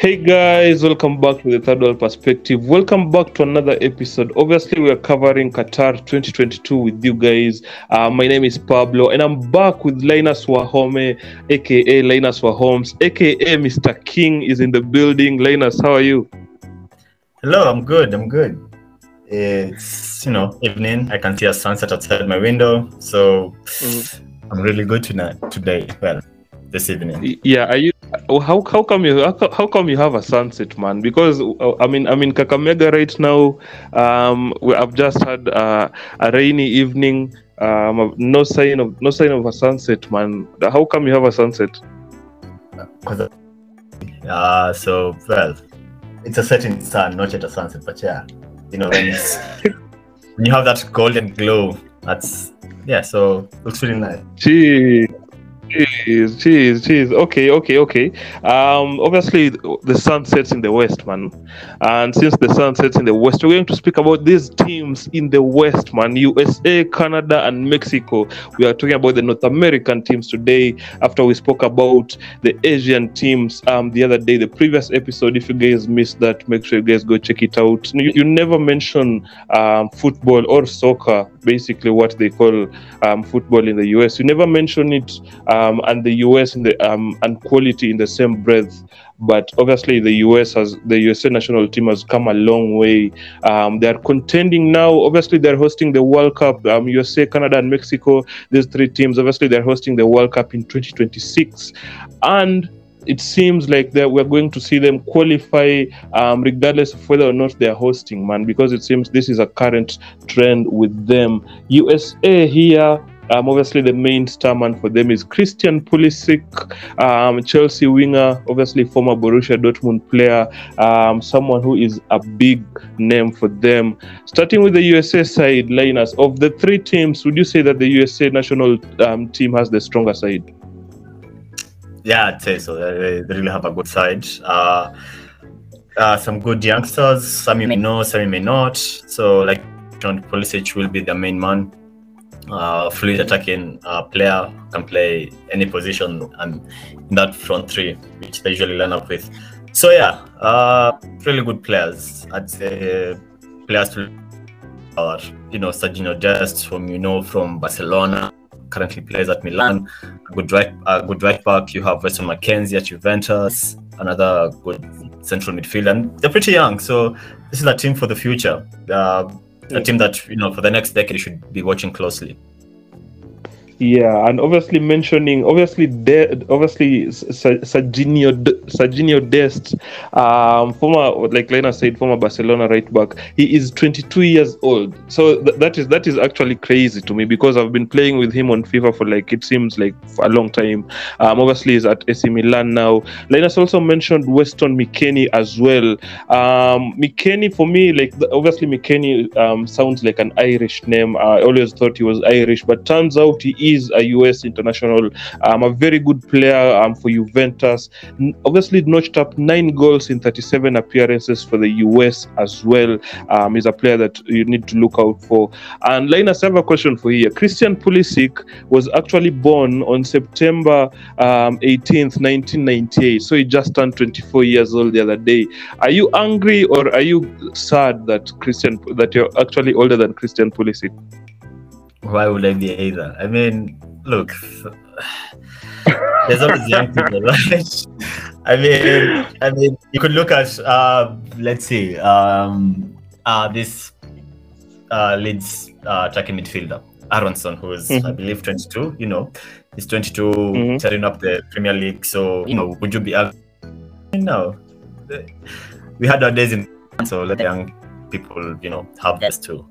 Hey guys, welcome back to the Third World Perspective. Welcome back to another episode. Obviously, we are covering Qatar 2022 with you guys. Uh, my name is Pablo, and I'm back with Linus Wahome, aka Linus Wahomes, aka Mr. King, is in the building. Linus, how are you? Hello, I'm good. I'm good. It's you know evening. I can see a sunset outside my window, so I'm really good tonight. Today, well, this evening. Yeah, are you? How how come you how, how come you have a sunset, man? Because uh, I mean I'm in Kakamega right now. Um, we, I've just had uh, a rainy evening. Um, no sign of no sign of a sunset, man. How come you have a sunset? Uh, so well, it's a setting sun, not yet a sunset, but yeah, you know when, when you have that golden glow, that's yeah. So looks really nice. Gee, Jeez, jeez, jeez. Okay, okay, okay. Um, obviously the sun sets in the west, man. And since the sun sets in the west, we're going to speak about these teams in the west, man. USA, Canada, and Mexico. We are talking about the North American teams today. After we spoke about the Asian teams um the other day, the previous episode. If you guys missed that, make sure you guys go check it out. You, you never mention um football or soccer, basically what they call um football in the US. You never mention it um, and the US in the um, and quality in the same breath. But obviously, the US has the USA national team has come a long way. Um, they are contending now. Obviously, they're hosting the World Cup. Um, USA, Canada, and Mexico. These three teams. Obviously, they're hosting the World Cup in 2026, and it seems like that we're going to see them qualify um, regardless of whether or not they're hosting, man, because it seems this is a current trend with them. USA here um, obviously, the main star man for them is Christian Pulisic, um, Chelsea winger, obviously former Borussia Dortmund player, um, someone who is a big name for them. Starting with the USA side, Linus, of the three teams, would you say that the USA national um, team has the stronger side? Yeah, I'd say so. They, they really have a good side. Uh, uh, some good youngsters. Some you may know, some you may not. So, like John Pulisic will be the main man. Uh, fluid attacking uh, player can play any position and in that front three, which they usually line up with. So yeah, uh, really good players. I'd say players are you know Sergio Dest, whom you know from Barcelona, currently plays at Milan. A good right, a good right back. You have Weston McKennie at Juventus, another good central midfielder, and they're pretty young. So this is a team for the future. Uh, a team that you know for the next decade you should be watching closely. Yeah, and obviously mentioning obviously De- obviously Serginho Serginho Dest, um, former like Lena said, former Barcelona right back. He is 22 years old, so th- that is that is actually crazy to me because I've been playing with him on FIFA for like it seems like a long time. Um, obviously he's at AC Milan now. Linus also mentioned Weston McKennie as well. Um, McKennie for me, like obviously McKennie um, sounds like an Irish name. I always thought he was Irish, but turns out he is a US international, um, a very good player um, for Juventus. Obviously, notched up nine goals in 37 appearances for the US as well. Um, he's a player that you need to look out for. And Linus, I have a question for you. Christian Pulisic was actually born on September um, 18th, 1998. So he just turned 24 years old the other day. Are you angry or are you sad that Christian that you're actually older than Christian Pulisic? Why would I be either? I mean, look, there's always young people, right? I mean, I mean, you could look at, uh, let's see, um, uh, this uh, Leeds uh, attacking midfielder, Aaronson, who is, I Mhm. believe, 22. You know, he's 22, Mhm. setting up the Premier League. So, you know, would you be? ag- No, we had our days in, so let young people, you know, have this too.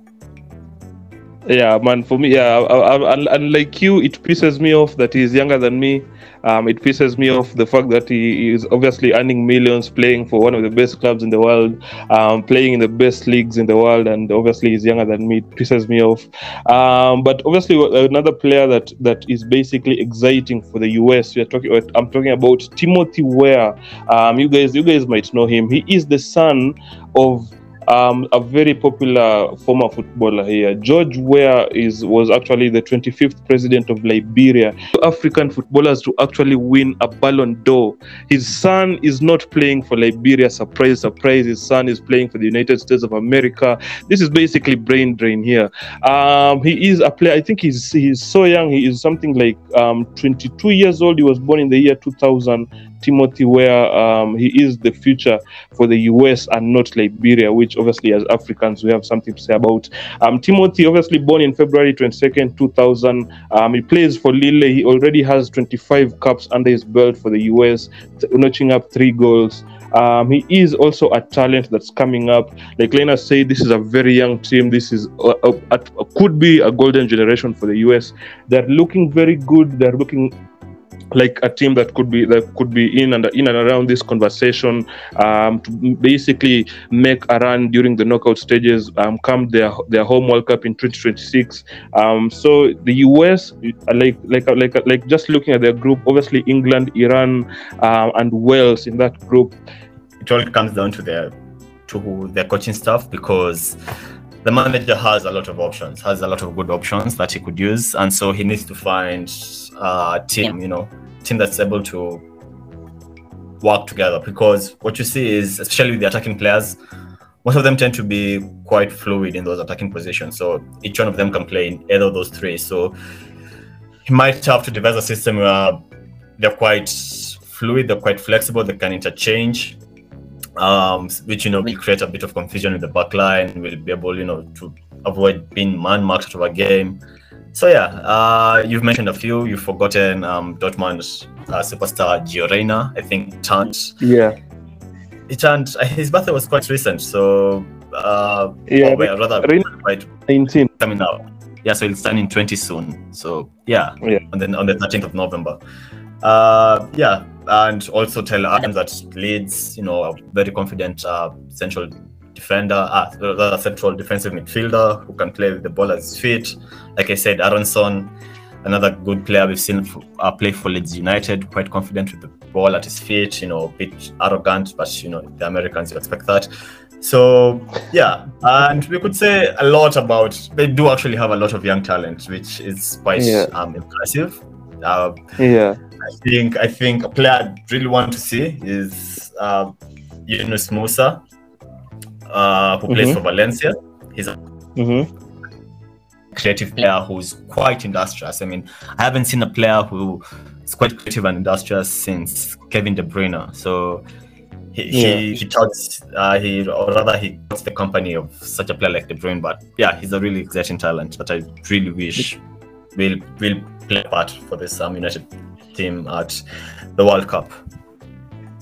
Yeah, man. For me, yeah. Unlike you, it pisses me off that he's younger than me. Um, it pisses me off the fact that he is obviously earning millions, playing for one of the best clubs in the world, um, playing in the best leagues in the world, and obviously he's younger than me. It pisses me off. Um, but obviously, another player that that is basically exciting for the US. We are talking. I'm talking about Timothy Weah Um, you guys, you guys might know him. He is the son of um, a very popular former footballer here. George Weah is was actually the 25th president of Liberia. African footballers to actually win a Ballon d'Or. His son is not playing for Liberia. Surprise, surprise! His son is playing for the United States of America. This is basically brain drain here. Um, he is a player. I think he's he's so young. He is something like um, 22 years old. He was born in the year 2000 Timothy Weah um, he is the future for the US and not Liberia, which obviously as Africans we have something to say about. Um, Timothy, obviously born in February 22nd, 2000. Um, he plays for Lille. He already has 25 caps under his belt for the US, notching up three goals. Um, he is also a talent that's coming up. Like Lena said, this is a very young team. This is a, a, a, could be a golden generation for the US. They're looking very good. They're looking like a team that could be that could be in and in and around this conversation um, to basically make a run during the knockout stages um, come their their home World Cup in 2026. Um, so the US, like like like like just looking at their group, obviously England, Iran, uh, and Wales in that group. It all comes down to their to their coaching staff because the manager has a lot of options, has a lot of good options that he could use, and so he needs to find a team, yeah. you know, team that's able to work together. Because what you see is, especially with the attacking players, most of them tend to be quite fluid in those attacking positions. So each one of them can play in either of those three. So he might have to devise a system where they're quite fluid, they're quite flexible, they can interchange um, which you know will create a bit of confusion in the back line. We'll be able, you know, to avoid being man marked out of a game. So yeah, uh, you've mentioned a few. You've forgotten um, Dortmund's uh, superstar Gio Reyna. I think turned. Yeah. He turned. Uh, his birthday was quite recent, so uh, yeah, well, rather quite 19 coming up. Yeah, so he'll 20 soon. So yeah, yeah. on the on the 13th of November. Uh, yeah, and also Tyler Adams that Leeds, you know, a very confident uh, central defender, uh, rather central defensive midfielder who can play with the ball at his feet. Like I said, Aaronson, another good player we've seen uh, play for Leeds United, quite confident with the ball at his feet, you know, a bit arrogant, but you know, the Americans you expect that. So yeah, and we could say a lot about. They do actually have a lot of young talent, which is quite yeah. um, impressive. Uh, yeah. I think I think a player I really want to see is uh, Yunus Musah, uh, who mm-hmm. plays for Valencia. He's a mm-hmm. creative player who's quite industrious. I mean, I haven't seen a player who is quite creative and industrious since Kevin De Bruyne. So he yeah. he, he talks uh, he or rather he talks the company of such a player like De Bruyne. But yeah, he's a really exciting talent that I really wish will will play a part for this um, United team at the World Cup.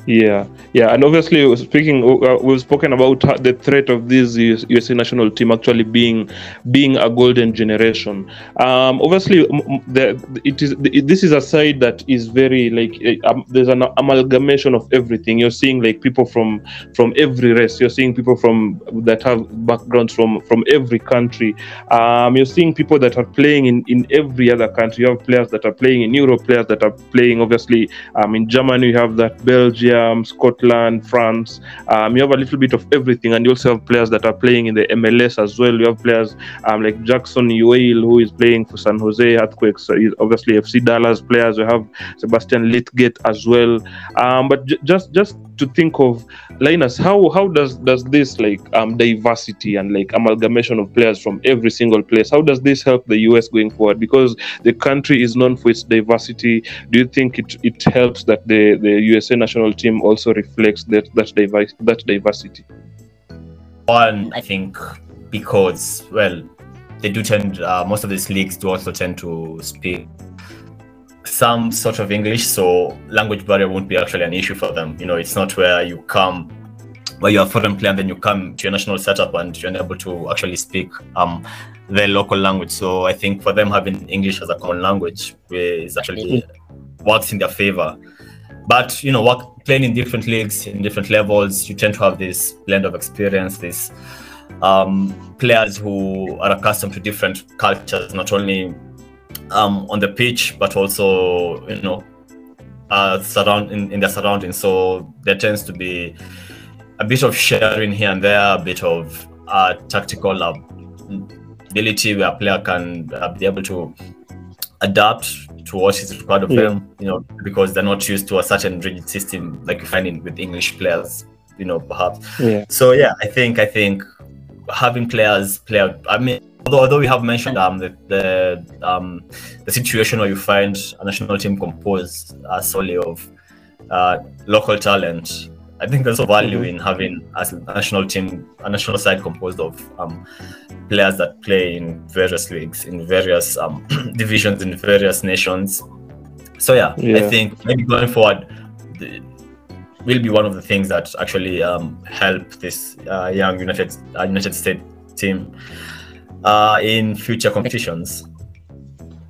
Yeah, yeah, and obviously speaking, uh, we've spoken about the threat of this USA national team actually being being a golden generation. Um, obviously, the, it is this is a side that is very like uh, um, there's an amalgamation of everything. You're seeing like people from from every race. You're seeing people from that have backgrounds from from every country. Um, you're seeing people that are playing in in every other country. You have players that are playing in Europe, players that are playing obviously um, in Germany. You have that Belgium. Belgium, Scotland, France. Um, you have a little bit of everything, and you also have players that are playing in the MLS as well. You have players um, like Jackson Yueill, who is playing for San Jose Earthquakes. So obviously, FC Dallas players. You have Sebastian Lletget as well. Um, but j- just just to think of Linus, how how does does this like um, diversity and like amalgamation of players from every single place? How does this help the US going forward? Because the country is known for its diversity. Do you think it, it helps that the, the USA national team also reflects that that, divi- that diversity? One, I think because well, they do tend uh, most of these leagues do also tend to speak some sort of English, so language barrier won't be actually an issue for them. You know, it's not where you come where you're a foreign player and then you come to your national setup and you're unable to actually speak um, their local language. So I think for them having English as a common language is actually works in their favor. But you know, work, playing in different leagues, in different levels, you tend to have this blend of experience, this um, players who are accustomed to different cultures, not only um, on the pitch but also you know uh, surround in, in their surroundings. So there tends to be a bit of sharing here and there, a bit of uh, tactical ability where a player can uh, be able to adapt to what is required of Yeah. them, you know, because they're not used to a certain rigid system like you find in, with English players, you know, perhaps. Yeah. So yeah, I think I think having players play out. I mean, although although we have mentioned um the the um the situation where you find a national team composed uh, solely of uh, local talent. I think there's a value Mhm. in having a national team, a national side composed of um, players that play in various leagues, in various um, divisions, in various nations. So yeah, I think maybe going forward the, will be one of the things that actually um, help this uh, young United uh, United States team uh, in future competitions.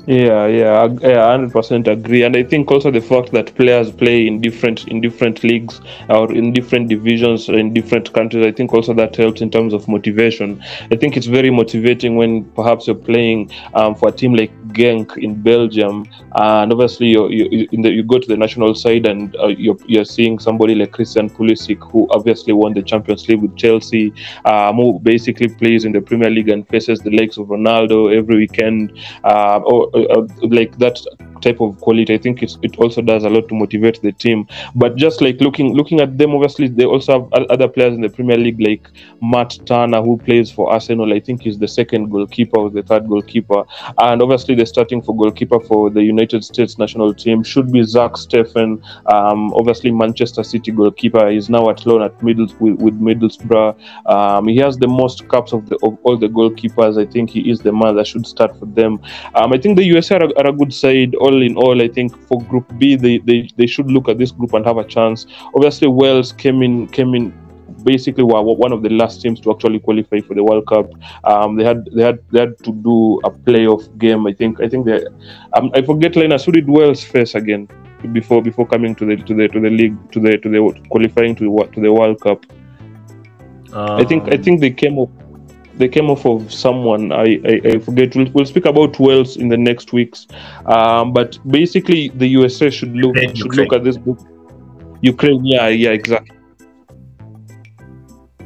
Yeah, yeah, yeah, hundred percent agree. And I think also the fact that players play in different in different leagues or in different divisions in different countries, I think also that helps in terms of motivation. I think it's very motivating when perhaps you're playing um, for a team like Genk in Belgium, and obviously you you go to the national side and uh, you're you're seeing somebody like Christian Pulisic who obviously won the Champions League with Chelsea, um, who basically plays in the Premier League and faces the likes of Ronaldo every weekend uh, or Uh, uh, like that type of quality. I think it's, it also does a lot to motivate the team. But just like looking looking at them, obviously they also have other players in the Premier League like Matt Turner who plays for Arsenal. I think he's the second goalkeeper or the third goalkeeper, and obviously the starting for goalkeeper for the United States national team should be Zach Steffen. Um, obviously Manchester City goalkeeper is now at loan at Middles with, with Middlesbrough. Um, he has the most caps of the of all the goalkeepers. I think he is the man that should start for them. Um, I think the USA are, are a good side. All in all, I think for Group B, they, they they should look at this group and have a chance. Obviously, Wales came in came in basically were one of the last teams to actually qualify for the World Cup. Um, they had they had they had to do a playoff game. I think I think they um, I forget Linus who did Wales face again before before coming to the to the to the league to the to the qualifying to the to the World Cup. I think I Um, think they came off they came off of someone I I, I forget. We'll, we'll speak about Wales in the next weeks. Um, but basically, the USA should look Ukraine, should Ukraine. look at this book. Ukraine, yeah, yeah, exactly.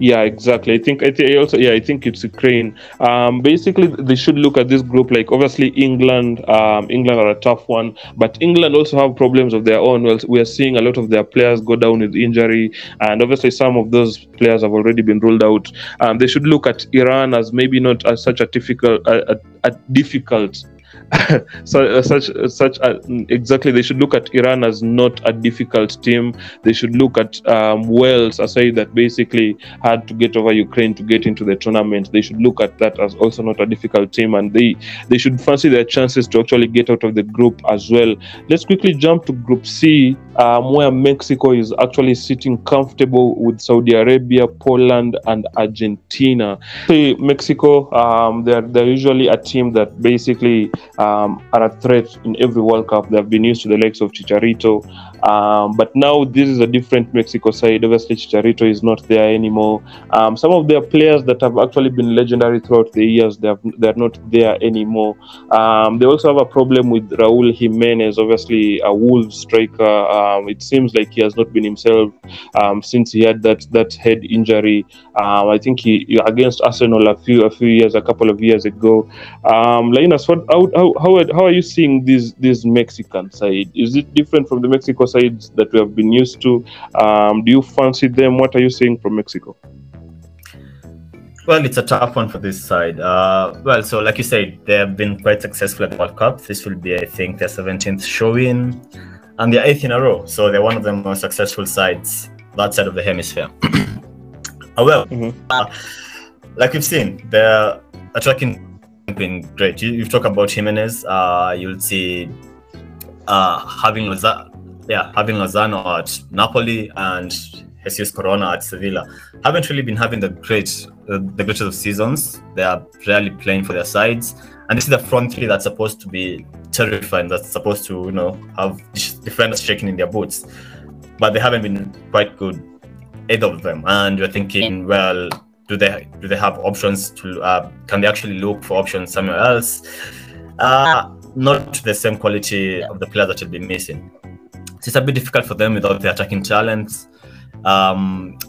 Yeah, exactly. I think I, I also yeah I think it's Ukraine. Um, basically, they should look at this group like obviously England. Um, England are a tough one, but England also have problems of their own. Well, we are seeing a lot of their players go down with injury, and obviously some of those players have already been ruled out. Um, they should look at Iran as maybe not as such a difficult a, a, a difficult so, uh, such uh, such uh, exactly they should look at Iran as not a difficult team. They should look at um, Wales, a side that basically had to get over Ukraine to get into the tournament. They should look at that as also not a difficult team, and they they should fancy their chances to actually get out of the group as well. Let's quickly jump to Group C, um, where Mexico is actually sitting comfortable with Saudi Arabia, Poland, and Argentina. See, Mexico, um, they're they're usually a team that basically um, are a threat in every World Cup. They've been used to the likes of Chicharito, um, but now this is a different Mexico side. Obviously, Chicharito is not there anymore. Um, some of their players that have actually been legendary throughout the years, they have, they're not there anymore. Um, they also have a problem with Raul Jimenez, obviously a Wolves striker. Um, it seems like he has not been himself um, since he had that that head injury. Um, I think he against Arsenal a few a few years, a couple of years ago. Um, Linus, what how, how are, how are you seeing this this Mexican side? Is it different from the Mexico sides that we have been used to? Um, do you fancy them? What are you seeing from Mexico? Well, it's a tough one for this side. Uh, well, so like you said, they have been quite successful at the World Cup. This will be, I think, their 17th showing and their eighth in a row. So they're one of the most successful sides that side of the hemisphere. Uh, well, Mhm. uh, like we've seen, they're attacking been great. You, you've talked about Jimenez. Uh, you'll see uh, having Lozano, yeah, having Lozano at Napoli and Jesus Corona at Sevilla haven't really been having the great, uh, the greatest of seasons. They are rarely playing for their sides, and this is the front three that's supposed to be terrifying. That's supposed to, you know, have defenders shaking in their boots, but they haven't been quite good, either of them. And you're thinking, well, do they do they have options to? Uh, can they actually look for options somewhere else? Uh, not the same quality of the players that you'll be missing. So it's a bit difficult for them without the attacking talents. Um,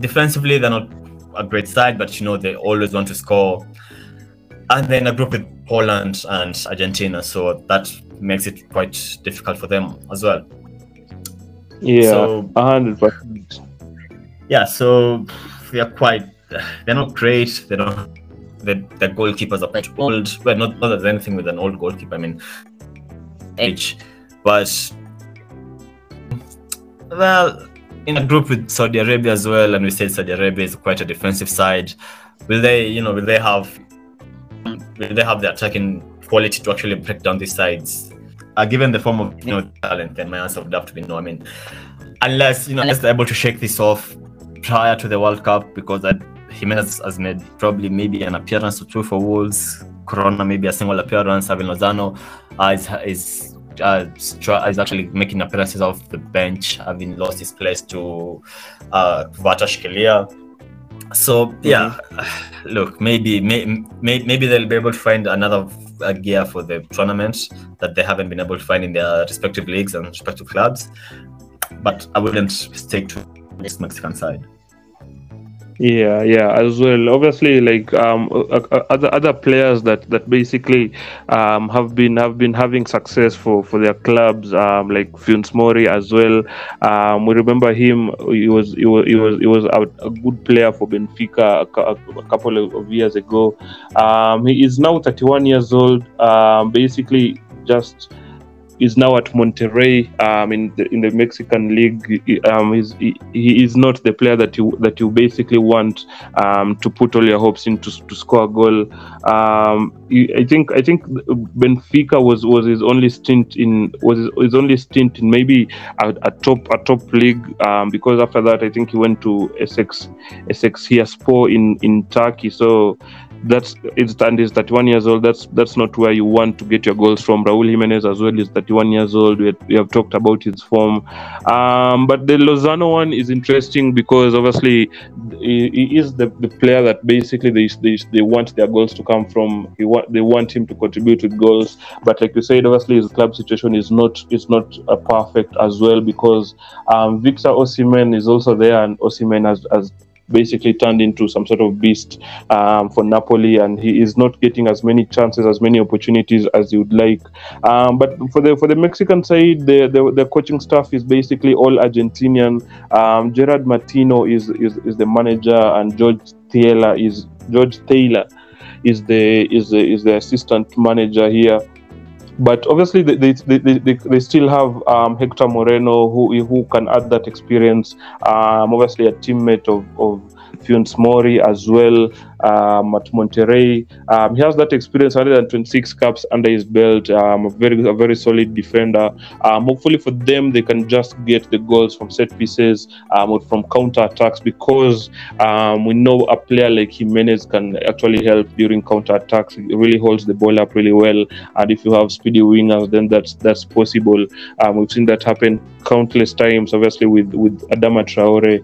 defensively, they're not a great side, but you know they always want to score. And then a group with Poland and Argentina, so that makes it quite difficult for them as well. Yeah, So- percent. Yeah, so they are quite. They're not great. They don't. The the goalkeepers are quite old. Well, not not that there's anything with an old goalkeeper. I mean, age, but well, in a group with Saudi Arabia as well, and we said Saudi Arabia is quite a defensive side. Will they, you know, will they have, will they have the attacking quality to actually break down these sides? Uh, given the form of you know talent, then my answer would have to be no. I mean, unless you know, unless they're able to shake this off prior to the World Cup, because that Jimenez has made probably maybe an appearance or two for Wolves. Corona maybe a single appearance. Having Lozano uh, is is uh, is actually making appearances off the bench, having lost his place to uh, Kvaratskhelia. So yeah, look, maybe may, may, maybe they'll be able to find another uh, gear for the tournament that they haven't been able to find in their respective leagues and respective clubs. But I wouldn't stick to this Mexican side. Yeah, yeah, as well. Obviously, like um, other other players that that basically um, have been have been having success for for their clubs, um, like Funes Mori as well. Um, we remember him. He was he was he was, he was a, a good player for Benfica a, a couple of, of years ago. Um, he is now 31 years old. Um, basically, just is now at Monterrey um, in the in the Mexican league. Um, he, he is not the player that you that you basically want um, to put all your hopes into to score a goal. Um, I think I think Benfica was was his only stint in was his, his only stint in maybe a, a top a top league um, because after that I think he went to Essex Essex Sport in in Turkey. So that's it's and he's 31 years old. That's that's not where you want to get your goals from. Raul Jimenez as well is 31 years old. We, we have talked about his form, um, but the Lozano one is interesting because obviously he, he is the, the player that basically they, they they want their goals to come from. He want they want him to contribute with goals, but like you said, obviously his club situation is not is not uh, perfect as well because um, Victor Osimhen is also there, and Osimhen has has basically turned into some sort of beast um, for Napoli, and he is not getting as many chances, as many opportunities as you would like. Um, but for the for the Mexican side, the, the the coaching staff is basically all Argentinian. Um, Gerard Martino is, is is the manager, and George Taylor is George Taylor is the is the, is the assistant manager here but obviously they, they, they, they, they still have um, Hector Moreno who who can add that experience. Um, obviously a teammate of of Funes Mori as well um, at Monterrey. Um, he has that experience, 126 caps under his belt. Um, a very a very solid defender. Um, hopefully for them they can just get the goals from set pieces um, or from counter attacks because um, we know a player like Jimenez can actually help during counter attacks. He really holds the ball up really well, and if you have speedy wingers, then that's that's possible. We've seen that happen countless times, obviously with with Adama Traore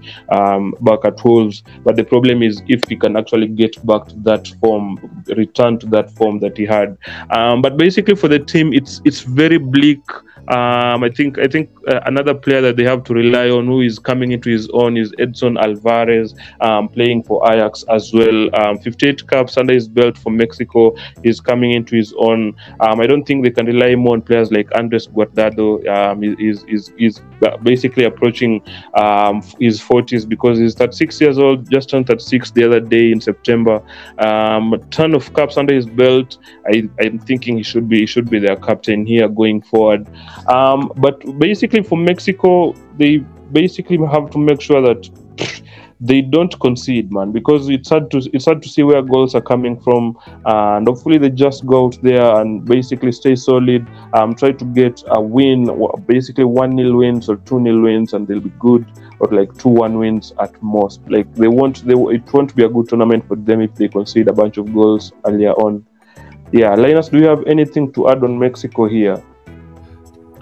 back at Wolves. But the problem is if he can actually get back to that form, return to that form that he had. Um, but basically for the team, it's it's very bleak. Um, I think I think uh, another player that they have to rely on who is coming into his own is Edson Alvarez, um, playing for Ajax as well. Um, 58 caps under his belt for Mexico. He's coming into his own. Um, I don't think they can rely more on players like Andres Guardado. Um, is is is basically approaching um, his 40s because he's 36 years old. Just turned 36 the other day in September. A ton of caps under his belt. I, I'm thinking he should be he should be their captain here going forward. Um, but basically, for Mexico, they basically have to make sure that they don't concede, man, because it's hard to it's hard to see where goals are coming from, and hopefully they just go out there and basically stay solid. Um, try to get a win, basically one nil wins or two nil wins, and they'll be good. or like two one wins at most. Like they won't, they it won't be a good tournament for them if they concede a bunch of goals earlier on. Yeah, Linus, do you have anything to add on Mexico here?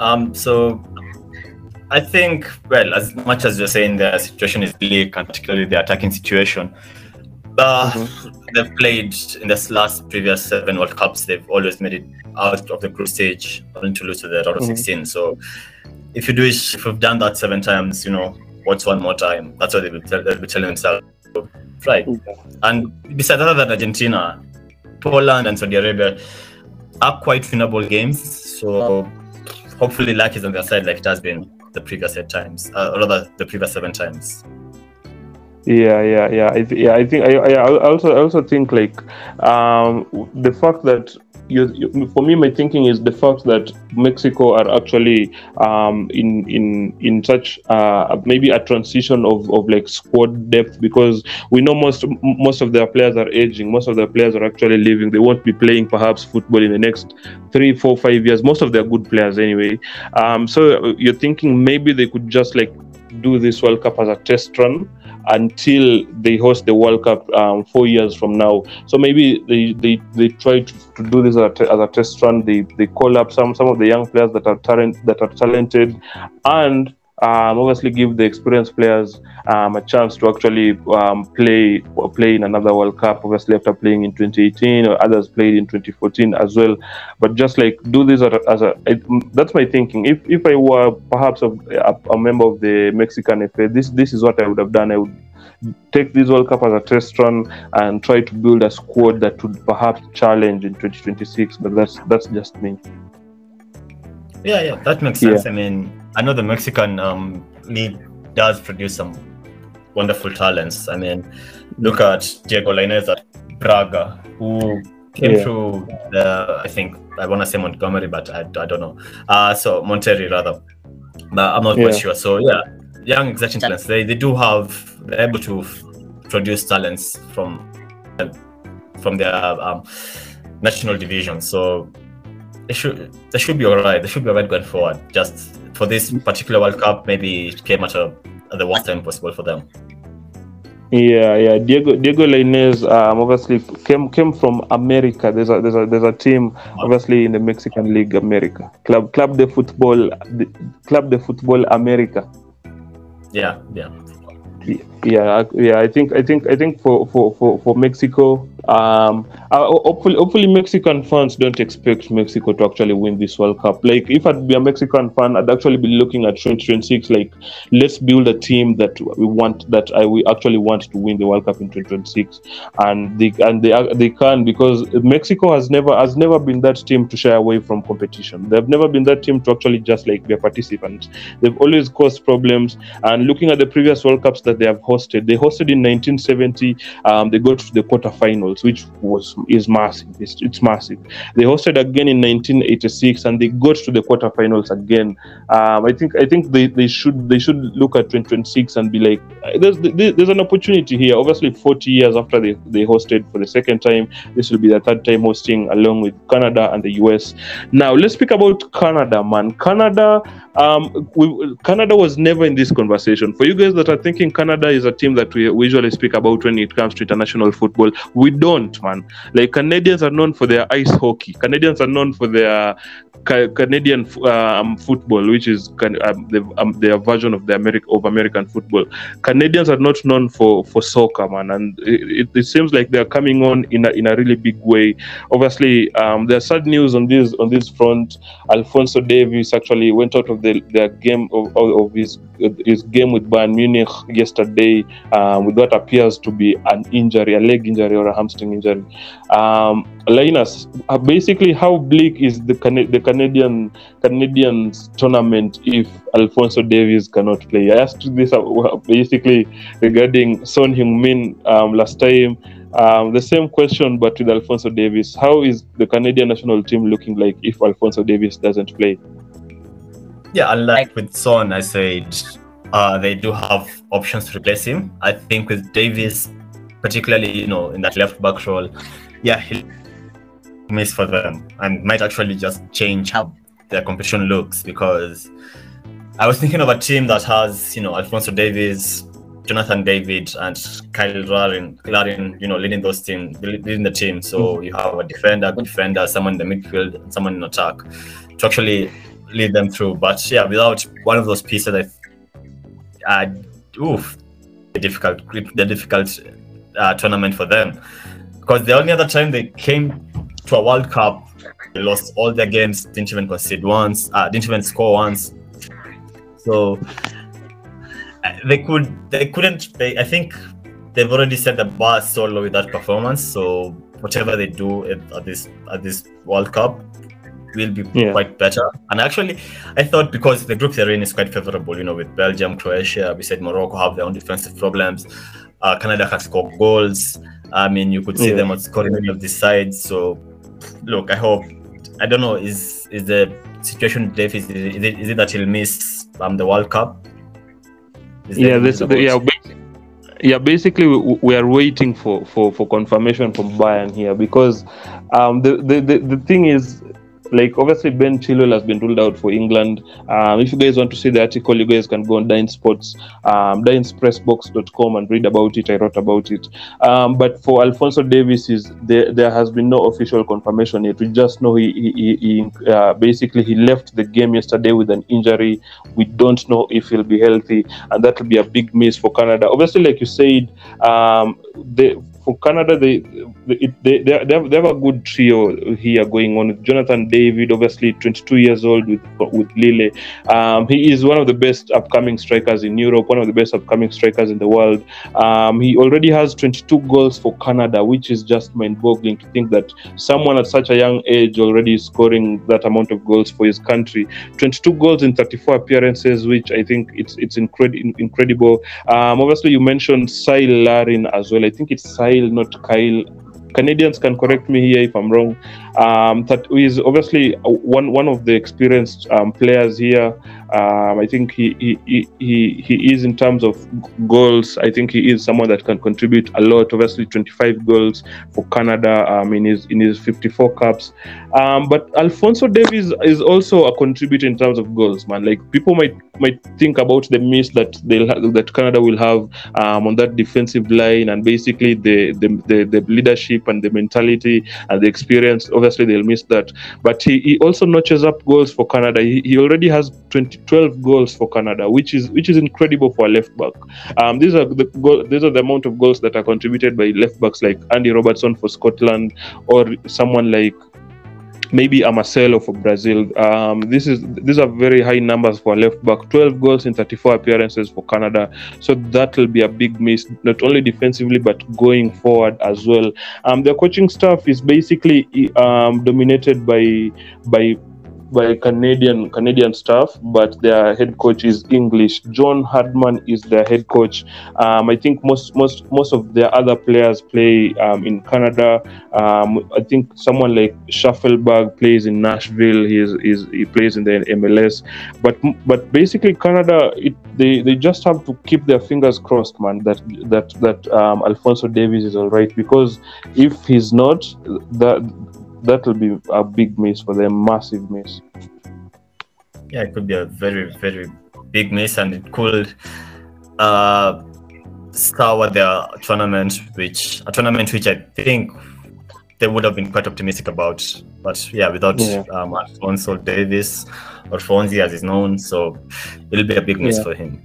Um, so I think, well, as much as you're saying the situation is bleak, and particularly the attacking situation, uh, they've played in this last previous seven World Cups. They've always made it out of the group stage, only to lose to the round of Mhm. 16. So if you do it, if you've done that seven times, you know, what's one more time? That's what they'll be, tell, they'll be telling themselves. Right. And besides other than Argentina, Poland and Saudi Arabia are quite winnable games. So hopefully luck is on their side like it has been the previous eight times, uh, rather the previous seven times. Yeah, yeah, yeah. I th- yeah, I think I, I also I also think like um, the fact that you, you for me my thinking is the fact that Mexico are actually um, in in in such uh, maybe a transition of, of like squad depth because we know most most of their players are aging. Most of their players are actually leaving. They won't be playing perhaps football in the next three, four, five years. Most of their good players anyway. Um, so you're thinking maybe they could just like do this World Cup as a test run until they host the World Cup um, four years from now. So maybe they they, they try to, to do this as a, as a test run. They they call up some some of the young players that are talent that are talented, and um, obviously give the experienced players um, a chance to actually um, play play in another World Cup. Obviously, after playing in 2018, or others played in 2014 as well. But just like do this as a, as a it, that's my thinking. If if I were perhaps a, a, a member of the Mexican FA, this this is what I would have done. I would take this World Cup as a test run and try to build a squad that would perhaps challenge in 2026. But that's that's just me. Yeah, yeah, that makes sense. I mean, I know the Mexican um, league does produce some wonderful talents. I mean, look at Diego Lainez at Braga, who came Yeah. through the, I think, I want to say Montgomery, but I, I don't know. Uh, so, Monterrey, rather. But I'm not quite sure. So, yeah, young, exciting talents. They, they do have, they're able to f- produce talents from from their um, national division. So, they should they should be alright. They should be alright going forward. Just for this particular World Cup, maybe it came at, a, at the worst time possible for them. Yeah, yeah. Diego Diego Lainez um, obviously came came from America. There's a there's a there's a team obviously in the Mexican League America. Club Club de Football Club de Football America. Yeah, yeah. Yeah, I- yeah. I think I think I think for for for, for Mexico, um, uh, hopefully hopefully Mexican fans don't expect Mexico to actually win this World Cup. Like if I'd be a Mexican fan, I'd actually be looking at 2026. Like let's build a team that we want that I we actually want to win the World Cup in 2026, and they and they they can because Mexico has never has never been that team to shy away from competition. They've never been that team to actually just like be a participant. They've always caused problems. And looking at the previous World Cups that they have hosted, they hosted in 1970. Um, they got to the quarterfinals, which was is massive. It's, it's massive. They hosted again in 1986, and they got to the quarterfinals again. Um, I think I think they, they should they should look at 2026 and be like, uh, there's there's an opportunity here. Obviously, 40 years after they, they hosted for the second time, this will be the third time hosting along with Canada and the US. Now let's speak about Canada, man. Canada um, we, Canada was never in this conversation. For you guys that are thinking Canada is a team that we, we usually speak about when it comes to international football, we don't, man. Like Canadians are known for their ice hockey. Canadians are known for their ca- Canadian um, football, which is can, um, the, um, their version of the American of American football. Canadians are not known for for soccer, man, and it, it seems like they are coming on in a, in a really big way. Obviously, um, there's sad news on this on this front. Alfonso Davies actually went out of the their game of, of of his his game with Bayern Munich yesterday um, with what appears to be an injury, a leg injury or a hamstring injury. Um, Linus, uh, basically, how bleak is the Cana- the Canadian Canadians tournament if Alfonso Davies cannot play? I asked this uh, basically regarding Son Heung-min um, last time. Um, the same question, but with Alfonso Davies. How is the Canadian national team looking like if Alfonso Davies doesn't play? Yeah, unlike with Son, I said uh, they do have options to replace him. I think with Davies, particularly, you know, in that left back role, yeah, he'll miss for them and might actually just change how their competition looks because I was thinking of a team that has, you know, Alfonso Davies, Jonathan David, and Kyle Larin, Larin you know, leading those team, leading the team. So you have a defender, good defender, someone in the midfield, and someone in attack to actually lead them through. But yeah, without one of those pieces, I, uh, oof, the difficult, the difficult uh, tournament for them. Because the only other time they came to a World Cup, they lost all their games, didn't even concede once, uh, didn't even score once. So uh, they could, they couldn't. They, I think they've already set the bar so low with that performance. So whatever they do at, at this at this World Cup will be Yeah. quite better. And actually, I thought because the group they're in is quite favorable, you know, with Belgium, Croatia, we said Morocco have their own defensive problems. Uh, Canada can score goals. I mean, you could see Yeah. them scoring any of these sides. So, look, I hope. I don't know. Is is the situation with Davies? Is it, is it that he'll miss um, the World Cup? Is yeah, this, about- yeah, ba- yeah. Basically, we, we are waiting for, for, for confirmation from Bayern here because um, the, the, the the thing is, like obviously Ben Chilwell has been ruled out for England. Um, if you guys want to see the article, you guys can go on Dine Sports, um, DineSpressbox.com and read about it. I wrote about it. Um, but for Alfonso Davies, is there, there has been no official confirmation yet. We just know he, he, he, uh, basically he left the game yesterday with an injury. We don't know if he'll be healthy, and that will be a big miss for Canada. Obviously, like you said, um, they, for Canada, they they, they, they, have, they have a good trio here going on Jonathan David, obviously 22 years old with with Lille. Um, he is one of the best upcoming strikers in Europe, one of the best upcoming strikers in the world. Um, he already has 22 goals for Canada, which is just mind-boggling to think that someone at such a young age already is scoring that amount of goals for his country. 22 goals in 34 appearances, which I think it's it's incredi- incredible. Um, obviously, you mentioned Sile Larin as well. I think it's Sile, not Kyle. Canadians can correct me here if I'm wrong. Um, that is obviously one one of the experienced um, players here. Um, I think he, he, he, he is in terms of goals. I think he is someone that can contribute a lot. Obviously, 25 goals for Canada um, in his in his 54 caps. Um, but Alfonso Davies is also a contributor in terms of goals, man. Like people might might think about the miss that they'll that Canada will have um, on that defensive line, and basically the, the the the leadership and the mentality and the experience. Obviously, they'll miss that. But he, he also notches up goals for Canada. He, he already has 20, 12 goals for Canada, which is which is incredible for a left back. Um, these are the goal, these are the amount of goals that are contributed by left backs like Andy Robertson for Scotland or someone like maybe a Marcelo for Brazil. Um, this is these are very high numbers for a left back. 12 goals in 34 appearances for Canada. So that will be a big miss, not only defensively but going forward as well. Um, their coaching staff is basically um, dominated by by by Canadian Canadian staff, but their head coach is English. John Herdman is their head coach. Um, I think most most most of their other players play um, in Canada. Um, I think someone like Shaffelburg plays in Nashville. He is, he plays in the MLS. But but basically Canada, it, they they just have to keep their fingers crossed, man. That that that um, Alfonso Davies is all right because if he's not, that that will be a big miss for them, massive miss. yeah, it could be a very, very big miss, and it could uh, sour their tournament, which a tournament which I think they would have been quite optimistic about. But yeah, without Yeah. um, Alfonso Davies or Fonzie as he's known, so it'll be a big miss Yeah. for him.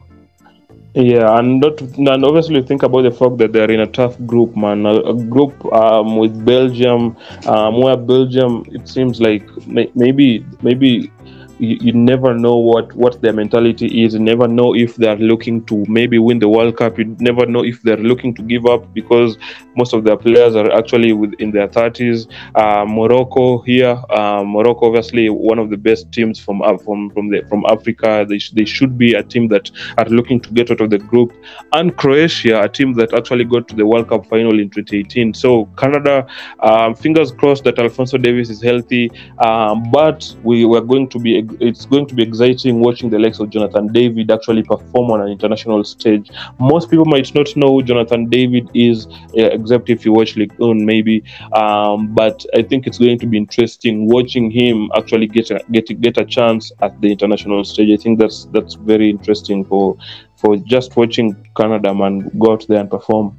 Yeah, and not and obviously think about the fact that they're in a tough group, man. A, a group um, with Belgium, um, where Belgium it seems like may, maybe maybe you, you never know what what their mentality is. You never know if they're looking to maybe win the World Cup. You never know if they're looking to give up because most of their players are actually within their thirties. Uh, Morocco here, uh, Morocco obviously one of the best teams from uh, from from the, from Africa. They, sh- they should be a team that are looking to get out of the group, and Croatia, a team that actually got to the World Cup final in 2018. So Canada, um, fingers crossed that Alfonso Davies is healthy, um, but we were going to be it's going to be exciting watching the likes of Jonathan David actually perform on an international stage. Most people might not know who Jonathan David is, uh, except if you watch League One, maybe. Um, but I think it's going to be interesting watching him actually get a, get get a chance at the international stage. I think that's that's very interesting for for just watching Canada man go out there and perform.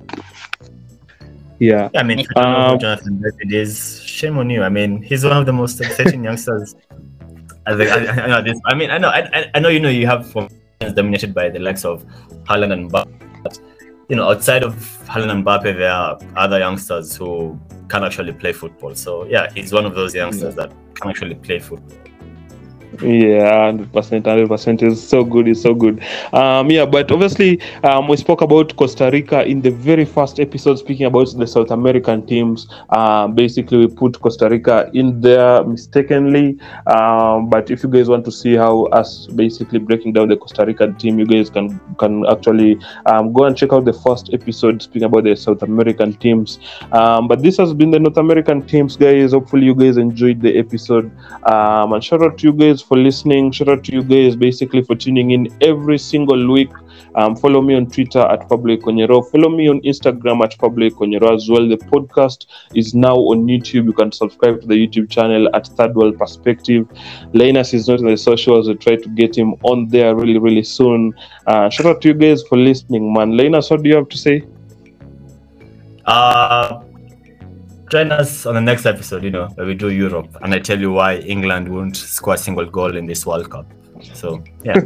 Yeah. Yeah, I mean, if you don't know Um, Jonathan David is, shame on you. I mean, he's one of the most exciting youngsters. I, think, I, I, know this. I mean, I know, I, I- I know, you know, you have formations dominated by the likes of Haaland and Mbappe. But, you know, outside of Haaland and Mbappe, there are other youngsters who can actually play football. So, yeah, he's one of those youngsters that can actually play football. Yeah, hundred percent, hundred percent is so good. It's so good. Um, yeah, but obviously, um, we spoke about Costa Rica in the very first episode, speaking about the South American teams. Um, basically, we put Costa Rica in there mistakenly. Um, but if you guys want to see how us basically breaking down the Costa Rican team, you guys can can actually um, go and check out the first episode speaking about the South American teams. Um, but this has been the North American teams, guys. Hopefully, you guys enjoyed the episode. Um, and shout out to you guys for listening. Shout out to you guys basically for tuning in every single week. Um, follow me on Twitter at Onyero. Follow me on Instagram at Onyero as well. The podcast is now on YouTube. You can subscribe to the YouTube channel at Third World Perspective. Linus is not in the socials. We try to get him on there really, really soon. Uh, shout out to you guys for listening, man. Linus, what do you have to say? Uh, join us on the next episode, you know, where we do Europe, and I tell you why England won't score a single goal in this World Cup. So, yeah.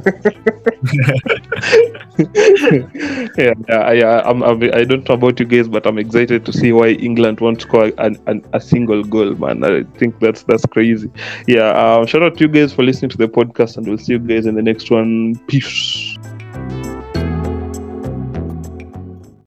yeah, yeah, yeah I'm, I'm, I don't know about you guys, but I'm excited to see why England won't score an, an, a single goal, man. I think that's that's crazy. Yeah, um, shout out to you guys for listening to the podcast, and we'll see you guys in the next one. Peace.